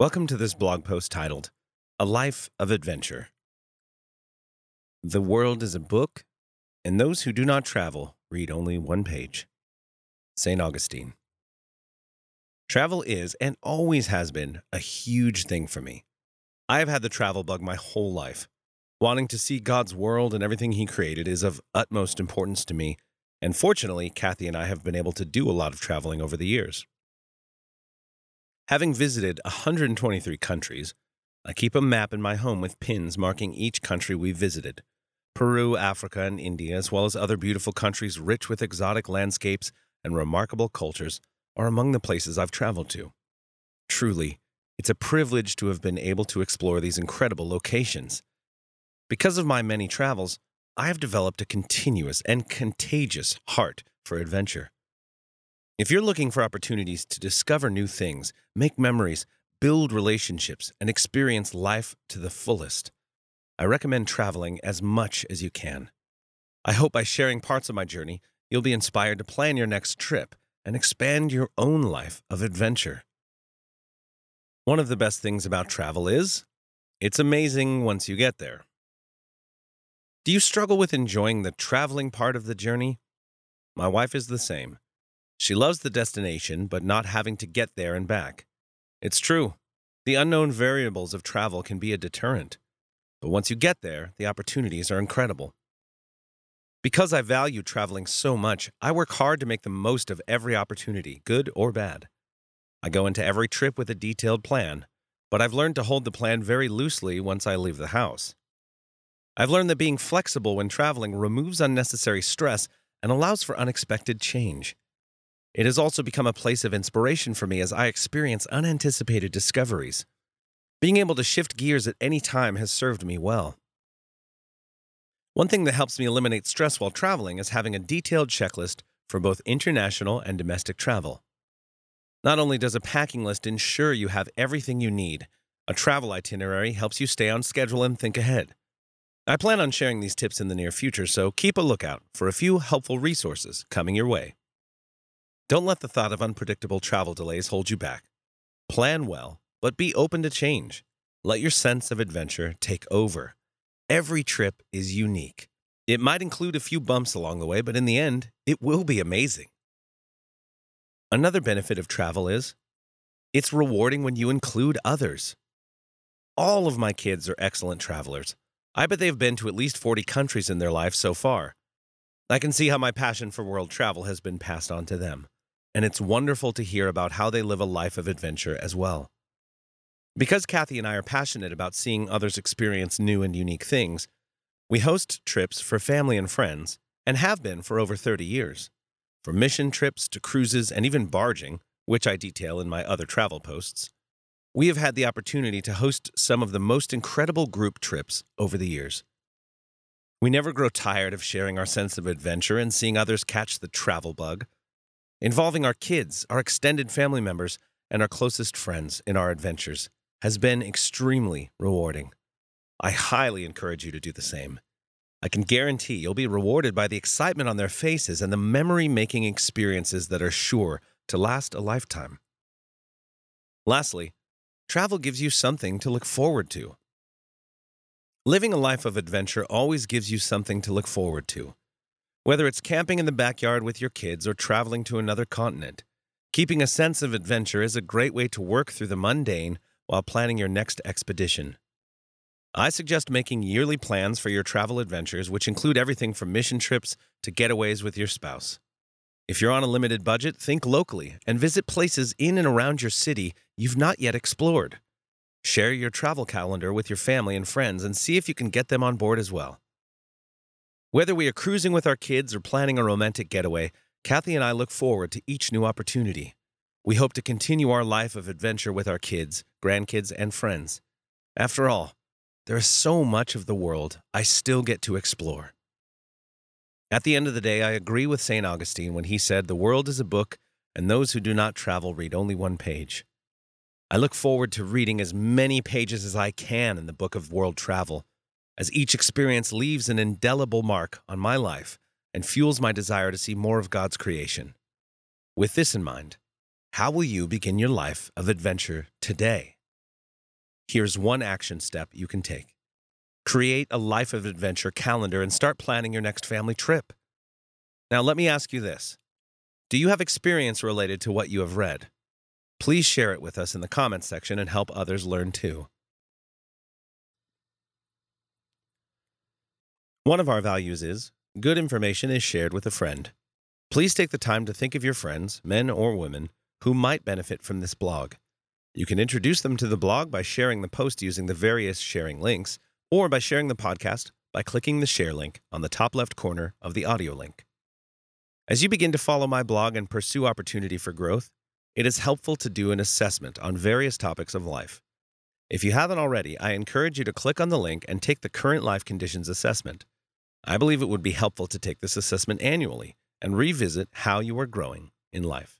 Welcome to this blog post titled A Life of Adventure. The world is a book, and those who do not travel read only one page. St. Augustine. Travel is, and always has been, a huge thing for me. I have had the travel bug my whole life. Wanting to see God's world and everything He created is of utmost importance to me, and fortunately, Kathy and I have been able to do a lot of traveling over the years. Having visited 123 countries, I keep a map in my home with pins marking each country we've visited Peru, Africa, and India, as well as other beautiful countries rich with exotic landscapes and remarkable cultures, are among the places I've traveled to. Truly, it's a privilege to have been able to explore these incredible locations. Because of my many travels, I have developed a continuous and contagious heart for adventure. If you're looking for opportunities to discover new things, make memories, build relationships, and experience life to the fullest, I recommend traveling as much as you can. I hope by sharing parts of my journey, you'll be inspired to plan your next trip and expand your own life of adventure. One of the best things about travel is it's amazing once you get there. Do you struggle with enjoying the traveling part of the journey? My wife is the same. She loves the destination, but not having to get there and back. It's true. The unknown variables of travel can be a deterrent. But once you get there, the opportunities are incredible. Because I value traveling so much, I work hard to make the most of every opportunity, good or bad. I go into every trip with a detailed plan, but I've learned to hold the plan very loosely once I leave the house. I've learned that being flexible when traveling removes unnecessary stress and allows for unexpected change. It has also become a place of inspiration for me as I experience unanticipated discoveries. Being able to shift gears at any time has served me well. One thing that helps me eliminate stress while traveling is having a detailed checklist for both international and domestic travel. Not only does a packing list ensure you have everything you need, a travel itinerary helps you stay on schedule and think ahead. I plan on sharing these tips in the near future, so keep a lookout for a few helpful resources coming your way. Don't let the thought of unpredictable travel delays hold you back. Plan well, but be open to change. Let your sense of adventure take over. Every trip is unique. It might include a few bumps along the way, but in the end, it will be amazing. Another benefit of travel is it's rewarding when you include others. All of my kids are excellent travelers. I bet they've been to at least 40 countries in their life so far. I can see how my passion for world travel has been passed on to them and it's wonderful to hear about how they live a life of adventure as well. Because Kathy and I are passionate about seeing others experience new and unique things, we host trips for family and friends, and have been for over 30 years. From mission trips to cruises and even barging, which I detail in my other travel posts, we have had the opportunity to host some of the most incredible group trips over the years. We never grow tired of sharing our sense of adventure and seeing others catch the travel bug Involving our kids, our extended family members, and our closest friends in our adventures has been extremely rewarding. I highly encourage you to do the same. I can guarantee you'll be rewarded by the excitement on their faces and the memory making experiences that are sure to last a lifetime. Lastly, travel gives you something to look forward to. Living a life of adventure always gives you something to look forward to. Whether it's camping in the backyard with your kids or traveling to another continent, keeping a sense of adventure is a great way to work through the mundane while planning your next expedition. I suggest making yearly plans for your travel adventures, which include everything from mission trips to getaways with your spouse. If you're on a limited budget, think locally and visit places in and around your city you've not yet explored. Share your travel calendar with your family and friends and see if you can get them on board as well. Whether we are cruising with our kids or planning a romantic getaway, Kathy and I look forward to each new opportunity. We hope to continue our life of adventure with our kids, grandkids, and friends. After all, there is so much of the world I still get to explore. At the end of the day, I agree with St. Augustine when he said, The world is a book, and those who do not travel read only one page. I look forward to reading as many pages as I can in the book of world travel as each experience leaves an indelible mark on my life and fuels my desire to see more of God's creation. With this in mind, how will you begin your life of adventure today? Here's one action step you can take create a life of adventure calendar and start planning your next family trip. Now, let me ask you this Do you have experience related to what you have read? Please share it with us in the comments section and help others learn too. One of our values is good information is shared with a friend. Please take the time to think of your friends, men or women, who might benefit from this blog. You can introduce them to the blog by sharing the post using the various sharing links, or by sharing the podcast by clicking the share link on the top left corner of the audio link. As you begin to follow my blog and pursue opportunity for growth, it is helpful to do an assessment on various topics of life. If you haven't already, I encourage you to click on the link and take the current life conditions assessment. I believe it would be helpful to take this assessment annually and revisit how you are growing in life.